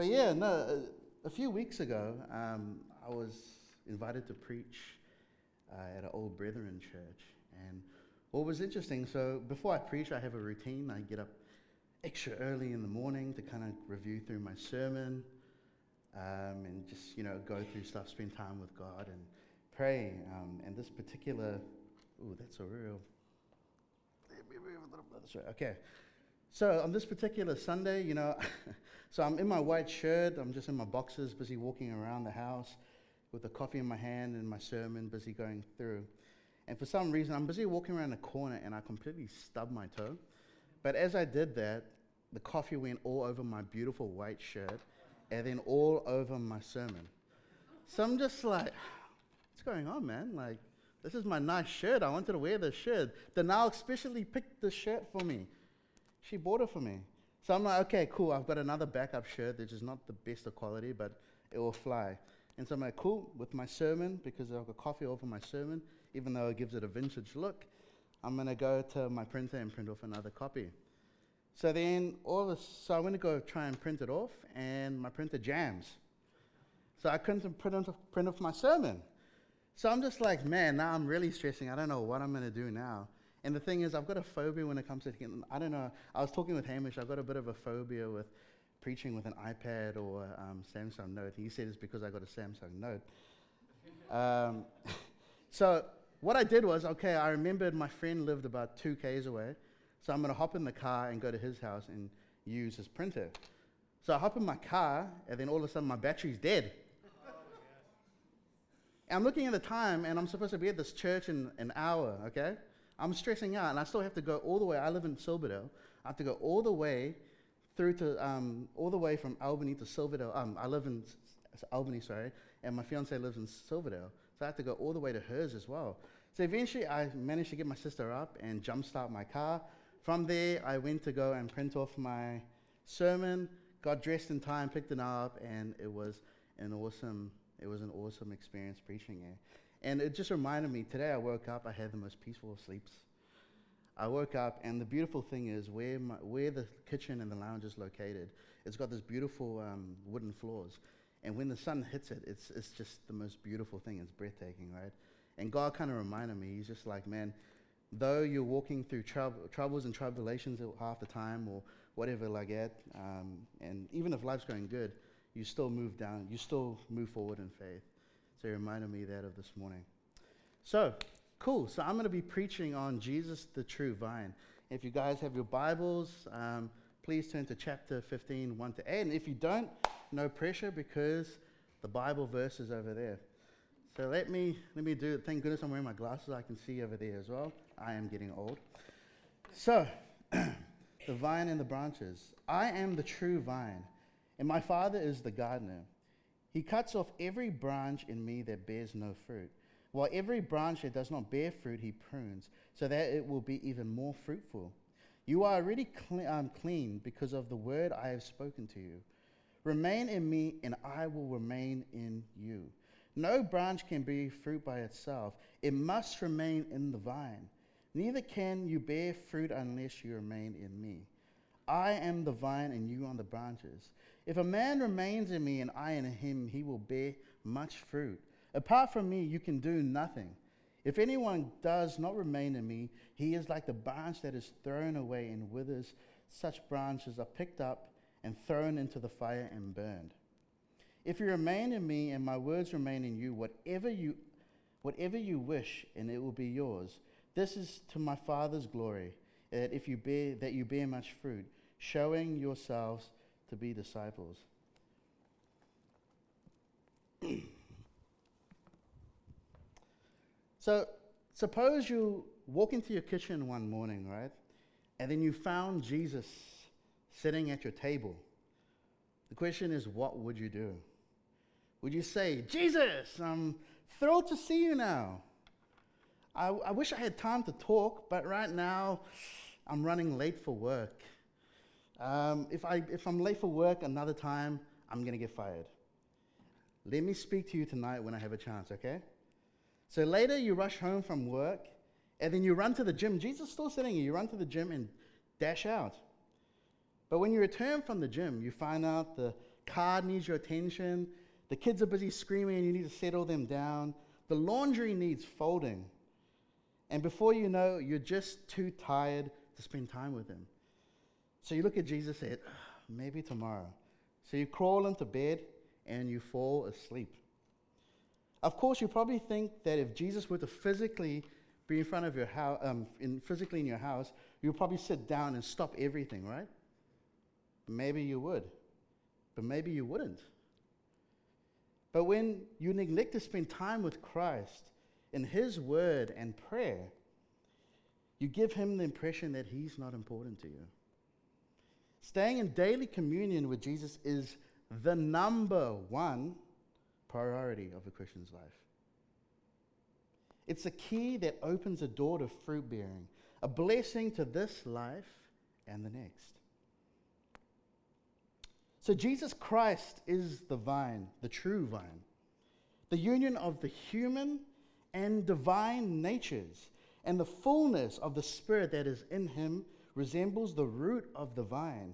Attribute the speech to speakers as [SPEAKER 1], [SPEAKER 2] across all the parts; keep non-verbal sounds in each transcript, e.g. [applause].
[SPEAKER 1] But yeah, no, a, few weeks ago, um, I was invited to preach uh, at an old Brethren church. And what was interesting, so before I preach, I have a routine. I get up extra early in the morning to kind of review through my sermon um, and just, you know, go through stuff, spend time with God and pray. Um, and this particular, ooh, that's a real, okay. So on this particular Sunday, you know, [laughs] so I'm in my white shirt, I'm just in my boxers, busy walking around the house with a coffee in my hand and my sermon, busy going through. And for some reason, I'm busy walking around the corner and I completely stubbed my toe. But as I did that, the coffee went all over my beautiful white shirt and then all over my sermon. So I'm just like, what's going on, man? Like, this is my nice shirt. I wanted to wear this shirt. Danelle especially picked this shirt for me. She bought it for me. So I'm like, okay, cool. I've got another backup shirt, which is not the best of quality, but it will fly. And so I'm like, cool, with my sermon, because I've got coffee over my sermon, even though it gives it a vintage look, I'm going to go to my printer and print off another copy. So then, all a, so I went to go try and print it off, and my printer jams. So I couldn't print off, print off my sermon. So I'm just like, man, now I'm really stressing. I don't know what I'm going to do now. And the thing is, I've got a phobia when it comes to, I don't know, I was talking with Hamish, I've got a bit of a phobia with preaching with an iPad or um, Samsung Note. He said it's because I got a Samsung Note. Um, [laughs] so what I did was, okay, I remembered my friend lived about two Ks away, so I'm going to hop in the car and go to his house and use his printer. So I hop in my car, and then all of a sudden my battery's dead. [laughs] I'm looking at the time, and I'm supposed to be at this church in an hour, okay? I'm stressing out, and I still have to go all the way. I live in Silverdale. I have to go all the way through to, um, all the way from Albany to Silverdale. Um, I live in Albany, sorry, and my fiance lives in Silverdale. So I have to go all the way to hers as well. So eventually, I managed to get my sister up and jumpstart my car. From there, I went to go and print off my sermon, got dressed in time, picked it up, and it was an awesome, it was an awesome experience preaching it. And it just reminded me today I woke up, I had the most peaceful of sleeps. I woke up, and the beautiful thing is where, my, where the kitchen and the lounge is located, it's got this beautiful um, wooden floors. And when the sun hits it, it's, it's just the most beautiful thing. It's breathtaking, right? And God kind of reminded me, He's just like, man, though you're walking through troubles and tribulations half the time or whatever like that, um, and even if life's going good, you still move down, you still move forward in faith. So he reminded me that of this morning. So, cool. So I'm going to be preaching on Jesus, the true vine. If you guys have your Bibles, um, please turn to chapter 15, 1 to 8. And if you don't, no pressure because the Bible verse is over there. So let me let me do it. Thank goodness I'm wearing my glasses. I can see over there as well. I am getting old. So, [clears throat] the vine and the branches. I am the true vine, and my Father is the gardener. He cuts off every branch in me that bears no fruit, while every branch that does not bear fruit he prunes, so that it will be even more fruitful. You are already clean, um, clean because of the word I have spoken to you. Remain in me, and I will remain in you. No branch can bear fruit by itself, it must remain in the vine. Neither can you bear fruit unless you remain in me. I am the vine, and you are the branches. If a man remains in me and I in him, he will bear much fruit. Apart from me, you can do nothing. If anyone does not remain in me, he is like the branch that is thrown away and withers. Such branches are picked up and thrown into the fire and burned. If you remain in me and my words remain in you, whatever you, whatever you wish, and it will be yours. This is to my Father's glory, that if you bear that you bear much fruit, showing yourselves to be disciples. [clears throat] so, suppose you walk into your kitchen one morning, right? And then you found Jesus sitting at your table. The question is, what would you do? Would you say, Jesus, I'm thrilled to see you now? I, I wish I had time to talk, but right now I'm running late for work. Um, if, I, if I'm late for work another time, I'm going to get fired. Let me speak to you tonight when I have a chance, okay? So later you rush home from work and then you run to the gym. Jesus is still sitting here. You run to the gym and dash out. But when you return from the gym, you find out the car needs your attention, the kids are busy screaming and you need to settle them down, the laundry needs folding. And before you know, you're just too tired to spend time with them. So you look at Jesus say, maybe tomorrow. So you crawl into bed and you fall asleep. Of course, you probably think that if Jesus were to physically be in front of your house, um, in, physically in your house, you'd probably sit down and stop everything, right? Maybe you would, but maybe you wouldn't. But when you neglect to spend time with Christ in His Word and prayer, you give Him the impression that He's not important to you. Staying in daily communion with Jesus is the number one priority of a Christian's life. It's a key that opens a door to fruit bearing, a blessing to this life and the next. So, Jesus Christ is the vine, the true vine, the union of the human and divine natures, and the fullness of the Spirit that is in him resembles the root of the vine,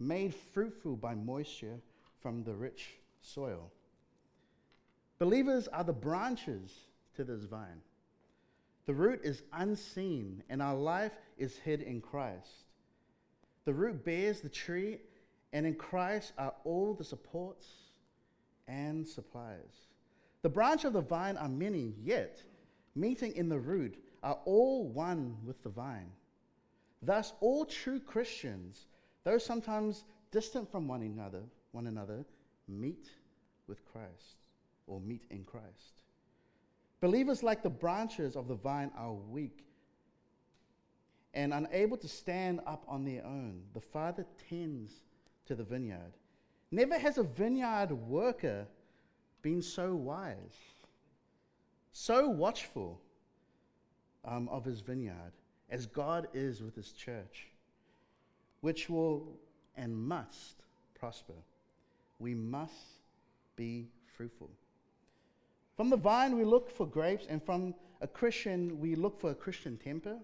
[SPEAKER 1] made fruitful by moisture from the rich soil. Believers are the branches to this vine. The root is unseen, and our life is hid in Christ. The root bears the tree, and in Christ are all the supports and supplies. The branch of the vine are many, yet meeting in the root are all one with the vine. Thus, all true Christians, though sometimes distant from one another, one another, meet with Christ or meet in Christ. Believers, like the branches of the vine, are weak and unable to stand up on their own. The Father tends to the vineyard. Never has a vineyard worker been so wise, so watchful um, of his vineyard as God is with his church, which will and must prosper. We must be fruitful. From the vine, we look for grapes, and from a Christian, we look for a Christian temper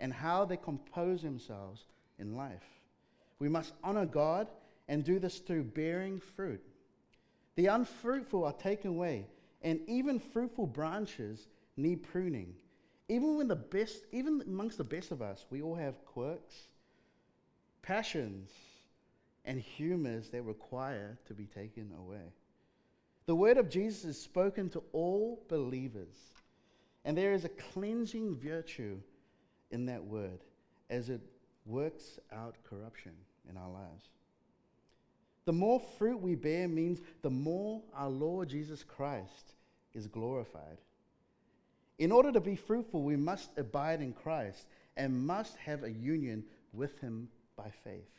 [SPEAKER 1] and how they compose themselves in life. We must honor God and do this through bearing fruit. The unfruitful are taken away, and even fruitful branches need pruning. Even when the best, even amongst the best of us, we all have quirks, passions, and humors that require to be taken away. The word of Jesus is spoken to all believers, and there is a cleansing virtue in that word as it works out corruption in our lives. The more fruit we bear means the more our Lord Jesus Christ is glorified. In order to be fruitful, we must abide in Christ and must have a union with Him by faith.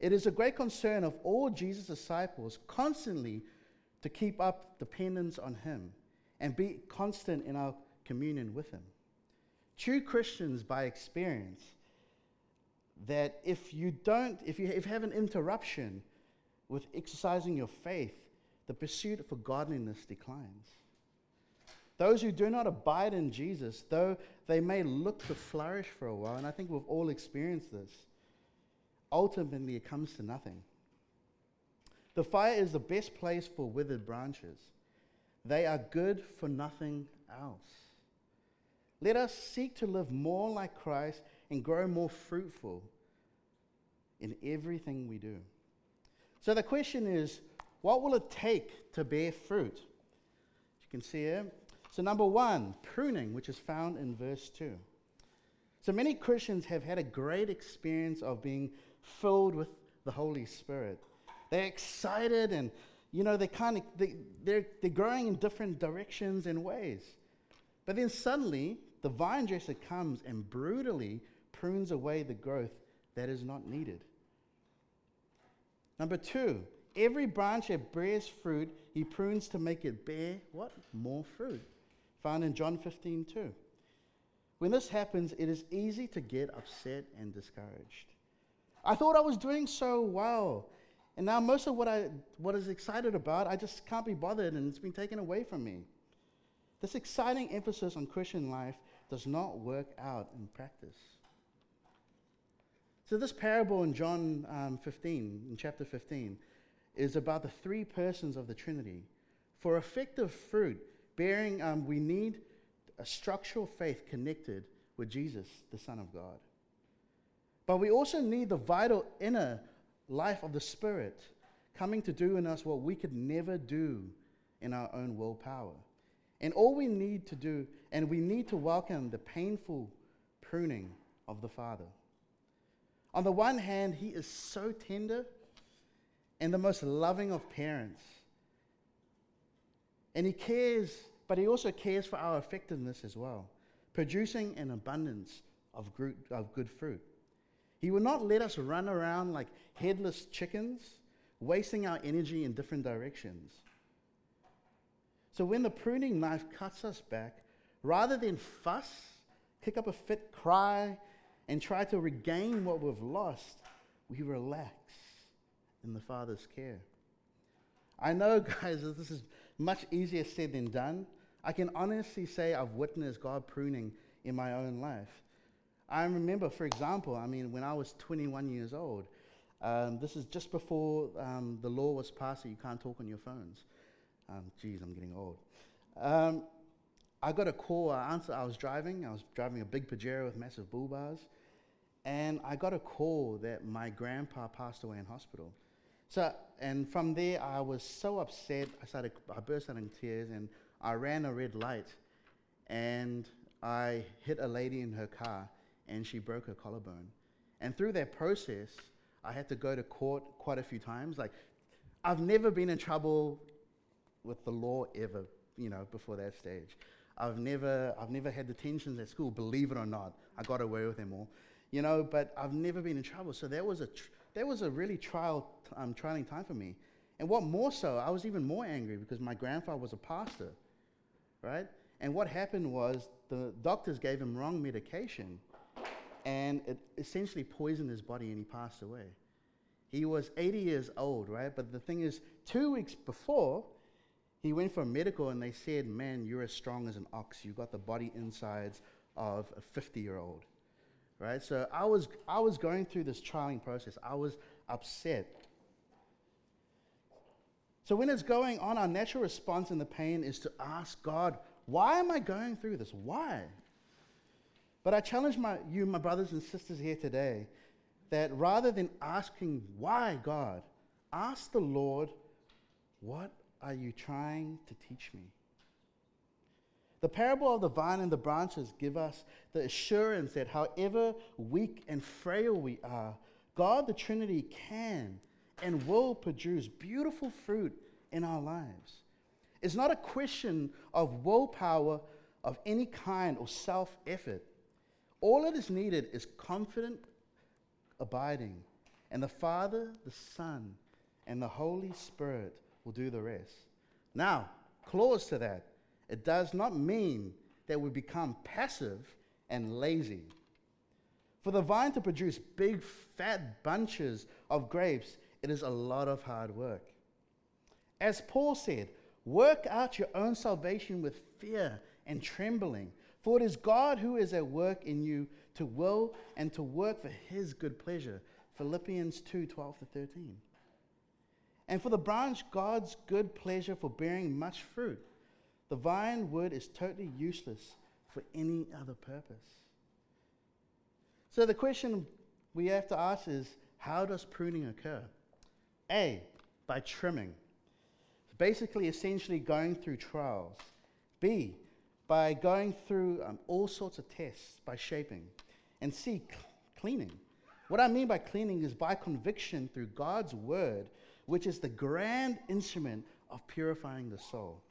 [SPEAKER 1] It is a great concern of all Jesus' disciples constantly to keep up dependence on Him and be constant in our communion with Him. True Christians, by experience, that if you don't, if you, if you have an interruption with exercising your faith, the pursuit for godliness declines. Those who do not abide in Jesus, though they may look to flourish for a while, and I think we've all experienced this, ultimately it comes to nothing. The fire is the best place for withered branches. They are good for nothing else. Let us seek to live more like Christ and grow more fruitful in everything we do. So the question is what will it take to bear fruit? You can see here. So, number one, pruning, which is found in verse 2. So, many Christians have had a great experience of being filled with the Holy Spirit. They're excited and, you know, they kind of, they, they're, they're growing in different directions and ways. But then suddenly, the vine dresser comes and brutally prunes away the growth that is not needed. Number two, every branch that bears fruit, he prunes to make it bear what? More fruit. Found in John 15, 2. When this happens, it is easy to get upset and discouraged. I thought I was doing so well. And now most of what I what is excited about, I just can't be bothered and it's been taken away from me. This exciting emphasis on Christian life does not work out in practice. So, this parable in John um, 15, in chapter 15, is about the three persons of the Trinity. For effective fruit bearing, um, we need a structural faith connected with Jesus, the Son of God. But we also need the vital inner life of the Spirit coming to do in us what we could never do in our own willpower. And all we need to do, and we need to welcome the painful pruning of the Father. On the one hand, He is so tender and the most loving of parents. And He cares, but He also cares for our effectiveness as well, producing an abundance of good, fruit. He will not let us run around like headless chickens, wasting our energy in different directions. So when the pruning knife cuts us back, rather than fuss, kick up a fit, cry, and try to regain what we've lost, we relax in the Father's care. I know, [laughs] guys, this is much easier said than done. I can honestly say I've witnessed God pruning in my own life. I remember, for example, I mean, when I was 21 years old, um, this is just before um, the law was passed that you can't talk on your phones. Um, geez, I'm getting old. Um, I got a call. I answered. I was driving. I was driving a big Pajero with massive bull bars, and I got a call that my grandpa passed away in hospital. So, and from there, I was so upset. I started. I burst out in tears, and I ran a red light, and I hit a lady in her car, and she broke her collarbone. And through that process, I had to go to court quite a few times. Like, I've never been in trouble with the law ever, you know, before that stage. I've never, I've never had detentions at school, believe it or not. I got away with them all, you know, but I've never been in trouble. So that was a, tr- that was a really trial, um, trying time for me. And what more so, I was even more angry because my grandfather was a pastor, right? And what happened was the doctors gave him wrong medication and it essentially poisoned his body and he passed away. He was 80 years old, right? But the thing is, two weeks before, he went for a medical and they said, Man, you're as strong as an ox. You've got the body insides of a 50 year old, right? So I was, I was going through this trialing process. I was upset. So when it's going on, our natural response in the pain is to ask God, Why am I going through this? Why? But I challenge my, you, my brothers and sisters here today, that rather than asking, why God, ask the Lord, what are you trying to teach me? The parable of the vine and the branches give us the assurance that however weak and frail we are, God the Trinity can and will produce beautiful fruit in our lives. It's not a question of willpower of any kind or self effort. All that is needed is confident abiding, and the Father, the Son, and the Holy Spirit will do the rest. Now, clause to that, it does not mean that we become passive and lazy. For the vine to produce big, fat bunches of grapes, it is a lot of hard work. As Paul said, work out your own salvation with fear and trembling. For it is God who is at work in you to will and to work for his good pleasure. Philippians 2 12 to 13. And for the branch, God's good pleasure for bearing much fruit. The vine wood is totally useless for any other purpose. So the question we have to ask is how does pruning occur? A, by trimming. Basically, essentially going through trials. B, by going through um, all sorts of tests, by shaping. And C, cleaning. What I mean by cleaning is by conviction through God's word, which is the grand instrument of purifying the soul.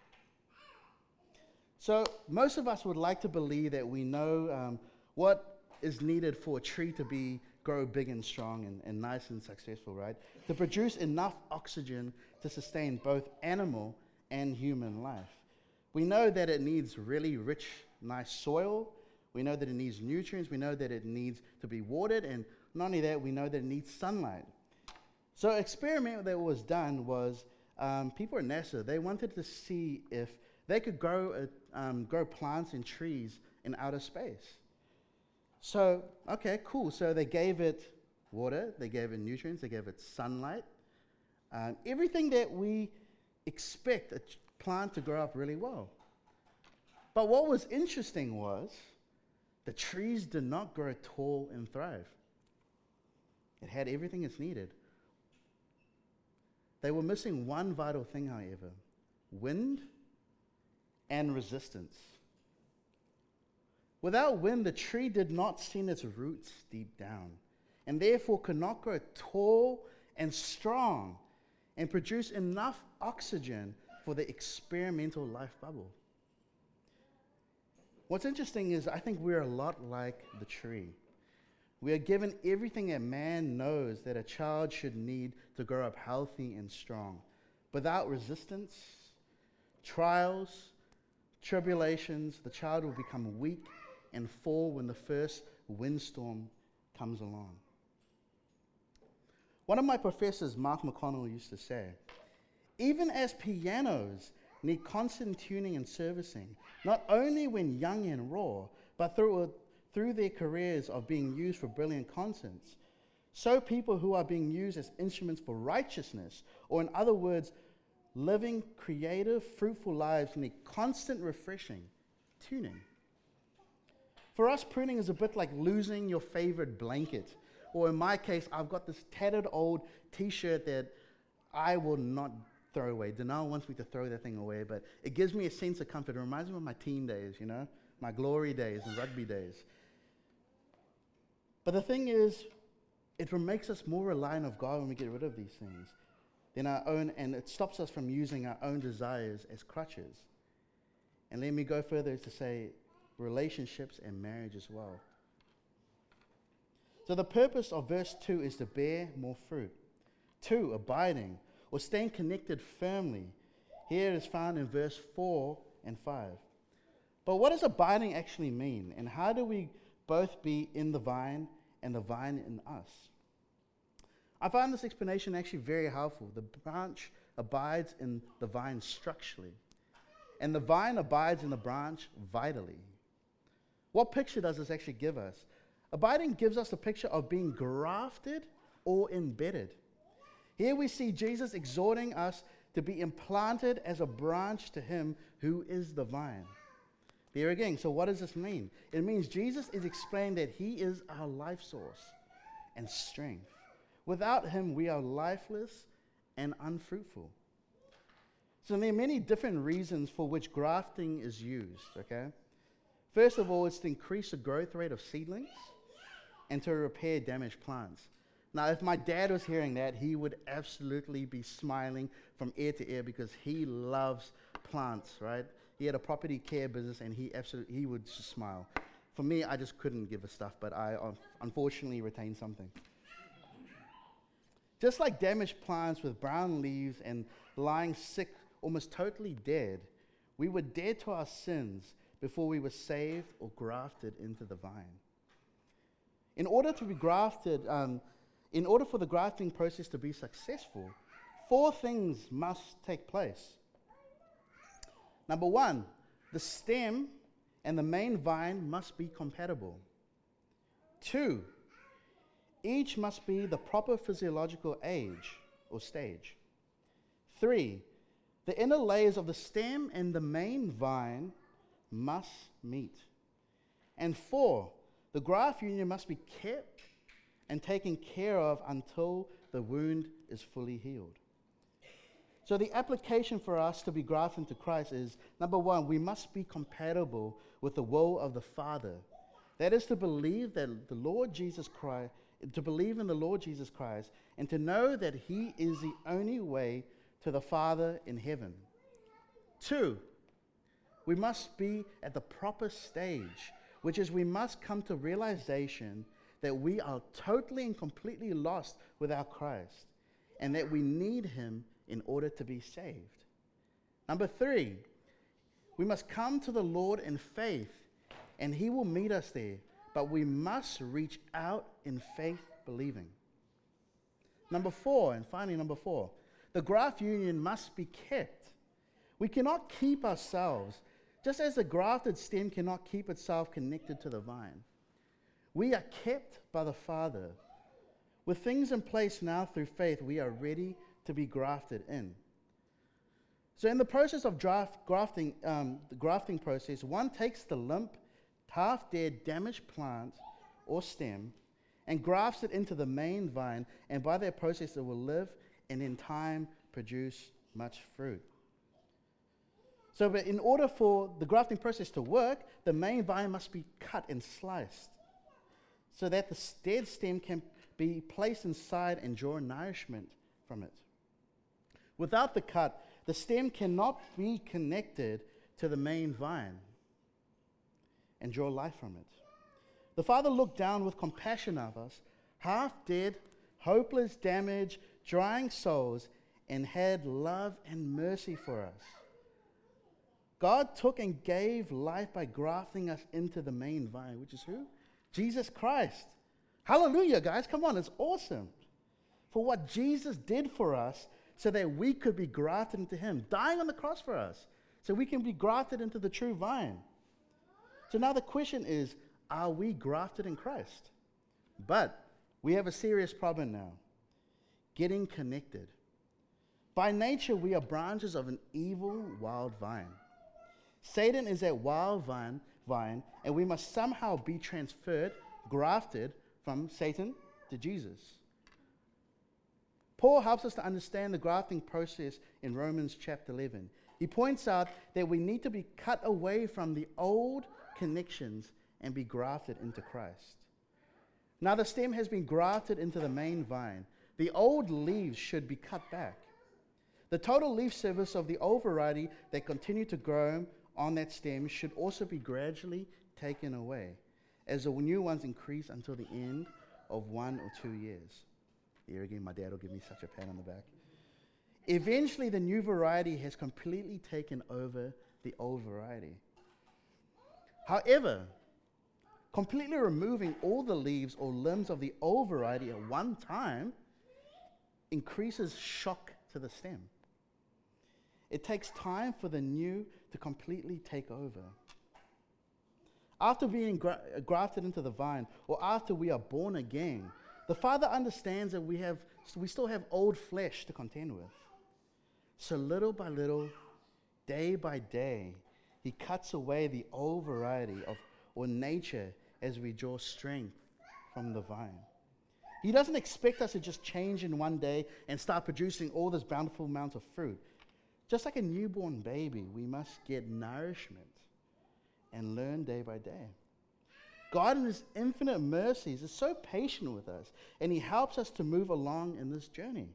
[SPEAKER 1] So, most of us would like to believe that we know um, what is needed for a tree to be grow big and strong and, and nice and successful, right? To produce enough oxygen to sustain both animal and human life. We know that it needs really rich, nice soil. We know that it needs nutrients. We know that it needs to be watered. And not only that, we know that it needs sunlight. So, experiment that was done was um, people at NASA, they wanted to see if they could grow, uh, um, grow plants and trees in outer space. So, okay, cool. So they gave it water, they gave it nutrients, they gave it sunlight, um, everything that we expect a plant to grow up really well. But what was interesting was the trees did not grow tall and thrive. It had everything it's needed. They were missing one vital thing, however wind and resistance. Without wind, the tree did not send its roots deep down, and therefore could not grow tall and strong and produce enough oxygen for the experimental life bubble. What's interesting is I think we're a lot like the tree. We are given everything a man knows that a child should need to grow up healthy and strong. Without resistance, trials, tribulations, the child will become weak and fall when the first windstorm comes along. One of my professors, Mark McConnell, used to say even as pianos need constant tuning and servicing, not only when young and raw, but through, through their careers of being used for brilliant concerts, so people who are being used as instruments for righteousness, or in other words, living creative, fruitful lives, need constant refreshing, tuning. For us, pruning is a bit like losing your favorite blanket. Or in my case, I've got this tattered old t shirt that I will not throw away. Danelle wants me to throw that thing away, but it gives me a sense of comfort. It reminds me of my teen days, you know, my glory days and rugby days. But the thing is, it makes us more reliant of God when we get rid of these things than our own, and it stops us from using our own desires as crutches. And let me go further to say relationships and marriage as well. So the purpose of verse 2 is to bear more fruit. Two, abiding or staying connected firmly. Here is found in verse 4 and 5. But what does abiding actually mean? And how do we both be in the vine and the vine in us? I find this explanation actually very helpful. The branch abides in the vine structurally, and the vine abides in the branch vitally. What picture does this actually give us? Abiding gives us a picture of being grafted or embedded. Here we see Jesus exhorting us to be implanted as a branch to him who is the vine. There again, so what does this mean? It means Jesus is explaining that he is our life source and strength. Without him, we are lifeless and unfruitful. So there are many different reasons for which grafting is used, okay? First of all, it's to increase the growth rate of seedlings and to repair damaged plants. Now, if my dad was hearing that, he would absolutely be smiling from ear to ear because he loves plants, right? He had a property care business and he absolutely he would just smile. For me, I just couldn't give a stuff, but I unfortunately retained something. Just like damaged plants with brown leaves and lying sick, almost totally dead, we were dead to our sins before we were saved or grafted into the vine. In order to be grafted, um, in order for the grafting process to be successful, four things must take place. Number one, the stem and the main vine must be compatible. Two, each must be the proper physiological age or stage. Three, the inner layers of the stem and the main vine must meet. And four, the graft union must be kept and taken care of until the wound is fully healed. So, the application for us to be grafted into Christ is number one, we must be compatible with the will of the Father. That is to believe that the Lord Jesus Christ, to believe in the Lord Jesus Christ, and to know that He is the only way to the Father in heaven. Two, we must be at the proper stage, which is we must come to realization that we are totally and completely lost without Christ and that we need Him in order to be saved. Number three, we must come to the Lord in faith and He will meet us there, but we must reach out in faith believing. Number four, and finally, number four, the graft union must be kept. We cannot keep ourselves, just as the grafted stem cannot keep itself connected to the vine. We are kept by the Father. With things in place now through faith, we are ready to be grafted in. So, in the process of draft, grafting, um, the grafting process, one takes the limp, half dead, damaged plant or stem and grafts it into the main vine, and by that process it will live and in time produce much fruit. So, but in order for the grafting process to work, the main vine must be cut and sliced so that the dead stem can be placed inside and draw nourishment from it. Without the cut, the stem cannot be connected to the main vine and draw life from it. The Father looked down with compassion of us, half dead, hopeless, damaged, drying souls, and had love and mercy for us. God took and gave life by grafting us into the main vine, which is who? Jesus Christ. Hallelujah, guys. Come on, it's awesome. For what Jesus did for us so that we could be grafted into Him, dying on the cross for us, so we can be grafted into the true vine. So now the question is are we grafted in Christ? But we have a serious problem now getting connected. By nature, we are branches of an evil wild vine. Satan is that wild vine, vine, and we must somehow be transferred, grafted from Satan to Jesus. Paul helps us to understand the grafting process in Romans chapter 11. He points out that we need to be cut away from the old connections and be grafted into Christ. Now, the stem has been grafted into the main vine. The old leaves should be cut back. The total leaf surface of the old variety that continue to grow on that stem should also be gradually taken away as the new ones increase until the end of one or two years. Here again, my dad will give me such a pat on the back. Eventually, the new variety has completely taken over the old variety. However, completely removing all the leaves or limbs of the old variety at one time increases shock to the stem. It takes time for the new to completely take over. After being gra- grafted into the vine, or after we are born again, the Father understands that we, have, we still have old flesh to contend with. So, little by little, day by day, He cuts away the old variety of or nature as we draw strength from the vine. He doesn't expect us to just change in one day and start producing all this bountiful amount of fruit. Just like a newborn baby, we must get nourishment and learn day by day. God, in His infinite mercies, is so patient with us, and He helps us to move along in this journey.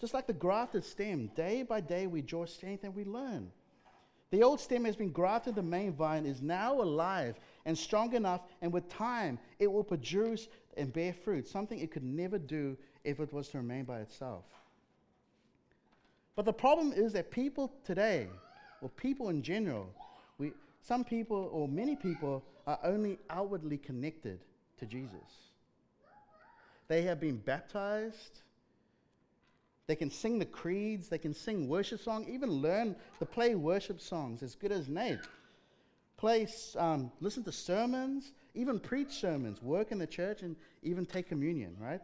[SPEAKER 1] Just like the grafted stem, day by day we draw strength and we learn. The old stem has been grafted, the main vine is now alive and strong enough, and with time, it will produce and bear fruit, something it could never do if it was to remain by itself. But the problem is that people today, or people in general, we, some people or many people are only outwardly connected to Jesus. They have been baptized. They can sing the creeds. They can sing worship songs, even learn to play worship songs as good as Nate play, um, listen to sermons, even preach sermons, work in the church, and even take communion, right?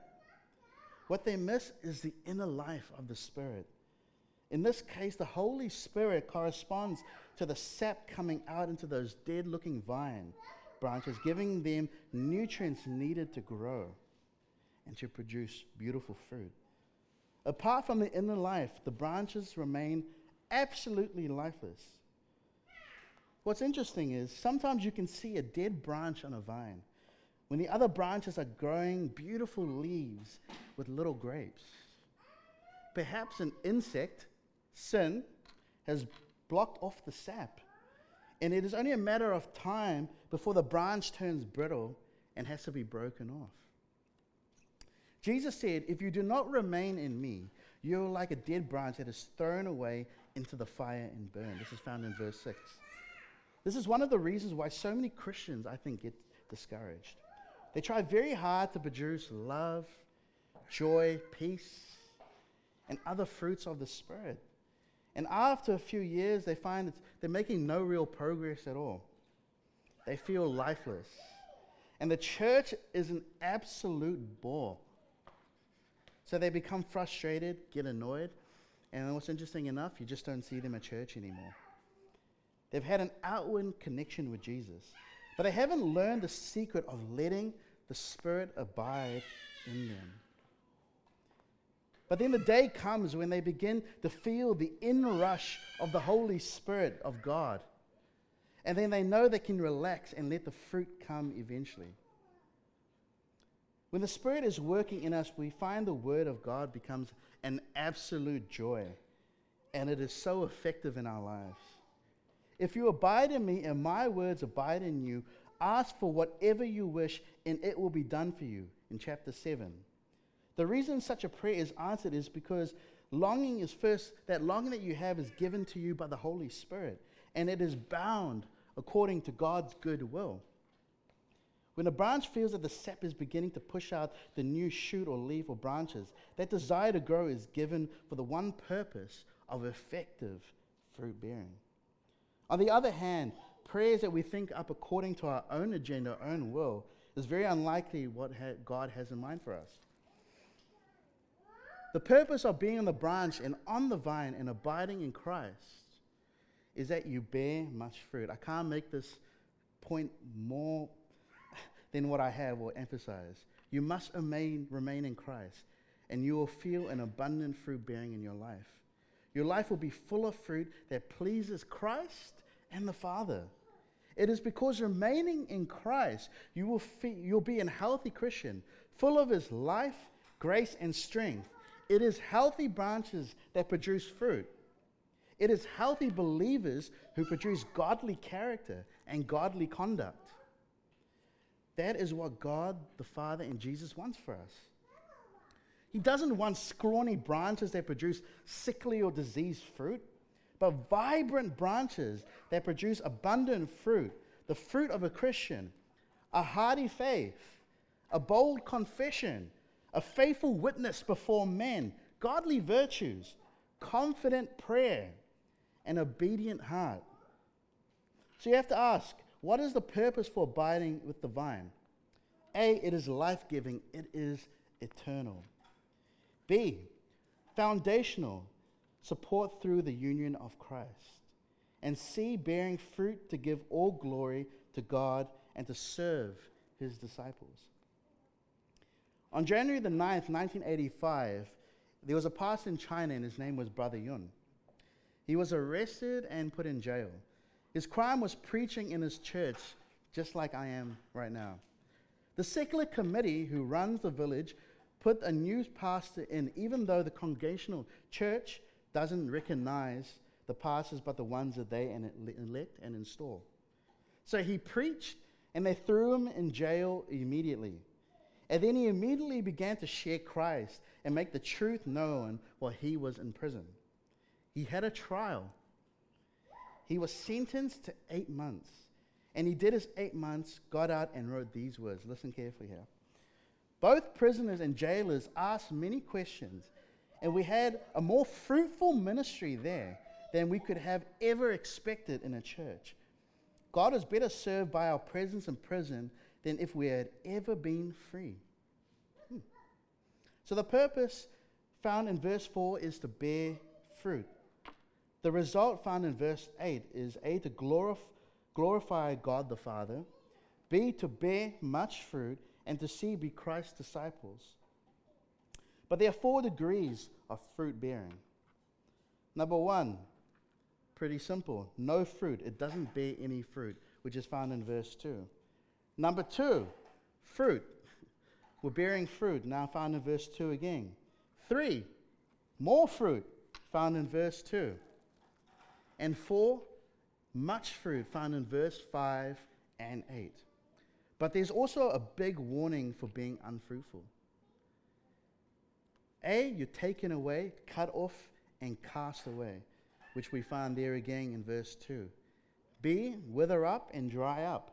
[SPEAKER 1] What they miss is the inner life of the Spirit. In this case, the Holy Spirit corresponds to the sap coming out into those dead looking vine branches, giving them nutrients needed to grow and to produce beautiful fruit. Apart from the inner life, the branches remain absolutely lifeless. What's interesting is sometimes you can see a dead branch on a vine when the other branches are growing beautiful leaves with little grapes. Perhaps an insect, sin, has blocked off the sap. And it is only a matter of time before the branch turns brittle and has to be broken off. Jesus said, If you do not remain in me, you're like a dead branch that is thrown away into the fire and burned. This is found in verse 6. This is one of the reasons why so many Christians, I think, get discouraged. They try very hard to produce love, joy, peace, and other fruits of the Spirit. And after a few years, they find that they're making no real progress at all. They feel lifeless. And the church is an absolute bore. So they become frustrated, get annoyed, and what's interesting enough, you just don't see them at church anymore. They've had an outward connection with Jesus, but they haven't learned the secret of letting the Spirit abide in them. But then the day comes when they begin to feel the inrush of the Holy Spirit of God. And then they know they can relax and let the fruit come eventually. When the Spirit is working in us, we find the Word of God becomes an absolute joy. And it is so effective in our lives. If you abide in me and my words abide in you, ask for whatever you wish and it will be done for you. In chapter 7. The reason such a prayer is answered is because longing is first, that longing that you have is given to you by the Holy Spirit, and it is bound according to God's good will. When a branch feels that the sap is beginning to push out the new shoot or leaf or branches, that desire to grow is given for the one purpose of effective fruit bearing. On the other hand, prayers that we think up according to our own agenda, our own will, is very unlikely what ha- God has in mind for us. The purpose of being on the branch and on the vine and abiding in Christ is that you bear much fruit. I can't make this point more than what I have or emphasize. You must remain, remain in Christ, and you will feel an abundant fruit bearing in your life. Your life will be full of fruit that pleases Christ and the Father. It is because remaining in Christ, you will fe- you'll be a healthy Christian, full of His life, grace, and strength it is healthy branches that produce fruit. It is healthy believers who produce godly character and godly conduct. That is what God the Father and Jesus wants for us. He doesn't want scrawny branches that produce sickly or diseased fruit, but vibrant branches that produce abundant fruit, the fruit of a Christian, a hearty faith, a bold confession, a faithful witness before men, godly virtues, confident prayer, an obedient heart. So you have to ask what is the purpose for abiding with the vine? A, it is life giving, it is eternal. B, foundational, support through the union of Christ. And C, bearing fruit to give all glory to God and to serve his disciples. On January the 9th, 1985, there was a pastor in China and his name was Brother Yun. He was arrested and put in jail. His crime was preaching in his church, just like I am right now. The secular committee who runs the village put a new pastor in, even though the congregational church doesn't recognize the pastors but the ones that they elect and install. So he preached, and they threw him in jail immediately. And then he immediately began to share Christ and make the truth known while he was in prison. He had a trial. He was sentenced to eight months. And he did his eight months, got out, and wrote these words. Listen carefully here. Both prisoners and jailers asked many questions, and we had a more fruitful ministry there than we could have ever expected in a church. God is better served by our presence in prison than if we had ever been free. Hmm. So the purpose found in verse 4 is to bear fruit. The result found in verse 8 is A, to glorif- glorify God the Father, B, to bear much fruit, and to C, be Christ's disciples. But there are four degrees of fruit bearing. Number one, pretty simple no fruit. It doesn't bear any fruit, which is found in verse 2. Number two, fruit. [laughs] We're bearing fruit, now found in verse 2 again. Three, more fruit, found in verse 2. And four, much fruit, found in verse 5 and 8. But there's also a big warning for being unfruitful. A, you're taken away, cut off, and cast away, which we find there again in verse 2. B, wither up and dry up,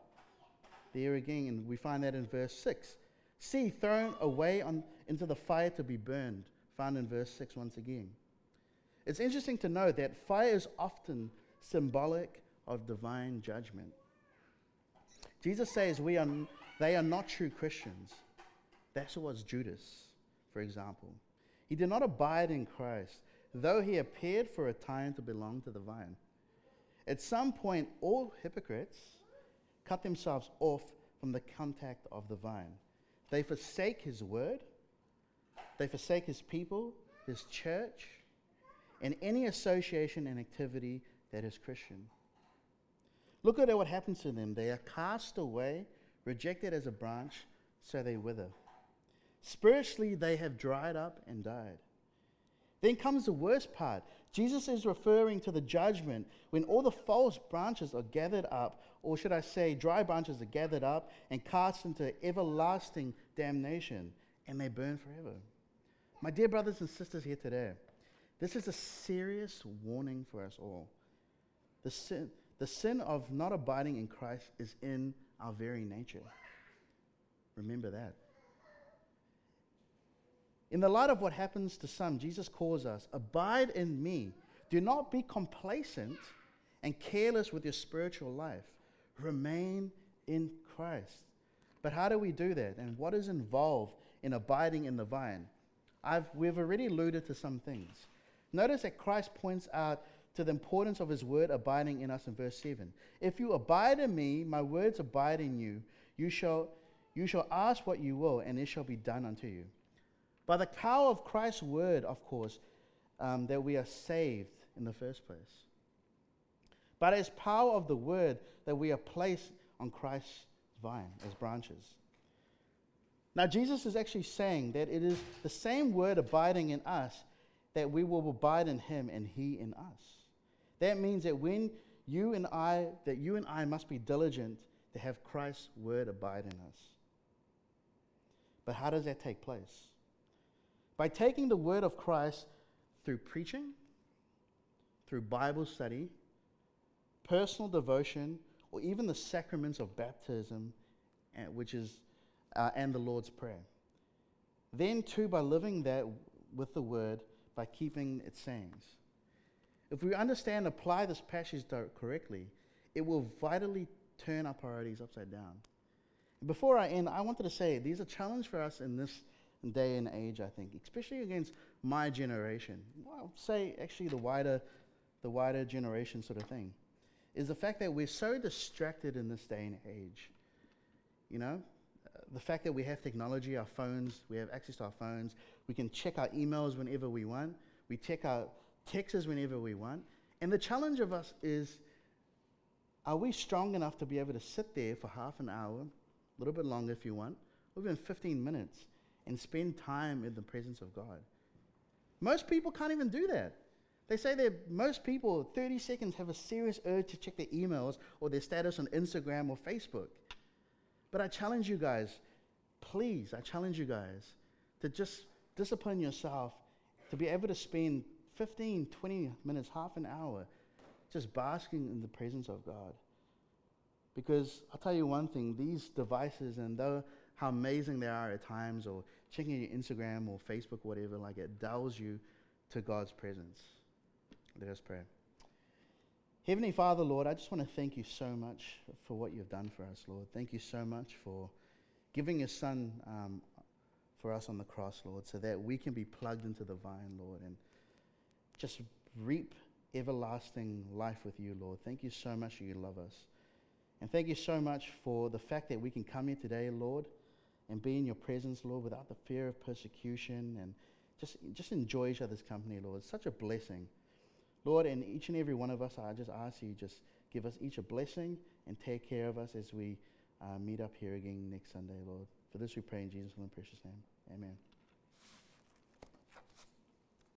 [SPEAKER 1] there again, and we find that in verse 6. C, thrown away on, into the fire to be burned, found in verse 6 once again. It's interesting to know that fire is often symbolic of divine judgment. Jesus says we are, they are not true Christians. That's was Judas, for example. He did not abide in Christ, though he appeared for a time to belong to the vine. At some point, all hypocrites cut themselves off from the contact of the vine. They forsake his word, they forsake his people, his church, and any association and activity that is Christian. Look at what happens to them. They are cast away, rejected as a branch, so they wither. Spiritually, they have dried up and died. Then comes the worst part. Jesus is referring to the judgment when all the false branches are gathered up, or should I say, dry branches are gathered up and cast into everlasting damnation, and they burn forever. My dear brothers and sisters here today, this is a serious warning for us all. The sin, the sin of not abiding in Christ is in our very nature. Remember that. In the light of what happens to some, Jesus calls us, Abide in me. Do not be complacent and careless with your spiritual life. Remain in Christ. But how do we do that? And what is involved in abiding in the vine? I've, we've already alluded to some things. Notice that Christ points out to the importance of his word abiding in us in verse 7. If you abide in me, my words abide in you, you shall, you shall ask what you will, and it shall be done unto you. By the power of Christ's word, of course, um, that we are saved in the first place. But it's power of the word that we are placed on Christ's vine as branches. Now, Jesus is actually saying that it is the same word abiding in us that we will abide in him and he in us. That means that when you and I, that you and I must be diligent to have Christ's word abide in us. But how does that take place? By taking the word of Christ through preaching, through Bible study, personal devotion, or even the sacraments of baptism, which is, uh, and the Lord's Prayer. Then, too, by living that with the word, by keeping its sayings. If we understand and apply this passage correctly, it will vitally turn our priorities upside down. Before I end, I wanted to say these are challenges for us in this day and age, I think, especially against my generation. Well, say actually the wider, the wider generation sort of thing, is the fact that we're so distracted in this day and age. You know, the fact that we have technology, our phones, we have access to our phones, we can check our emails whenever we want, we check our texts whenever we want. And the challenge of us is are we strong enough to be able to sit there for half an hour, a little bit longer if you want, or even 15 minutes, and spend time in the presence of God. Most people can't even do that. They say that most people, 30 seconds, have a serious urge to check their emails or their status on Instagram or Facebook. But I challenge you guys, please, I challenge you guys to just discipline yourself to be able to spend 15, 20 minutes, half an hour, just basking in the presence of God. Because I'll tell you one thing these devices, and though how amazing they are at times, or checking your Instagram or Facebook, whatever, like it dulls you to God's presence. Let us pray. Heavenly Father, Lord, I just want to thank you so much for what you've done for us, Lord. Thank you so much for giving your Son um, for us on the cross, Lord, so that we can be plugged into the vine, Lord, and just reap everlasting life with you, Lord. Thank you so much that you love us. And thank you so much for the fact that we can come here today, Lord, and be in your presence, Lord, without the fear of persecution and just, just enjoy each other's company, Lord. It's such a blessing. Lord, and each and every one of us, I just ask you, just give us each a blessing and take care of us as we uh, meet up here again next Sunday, Lord. For this we pray in Jesus' precious name. Amen.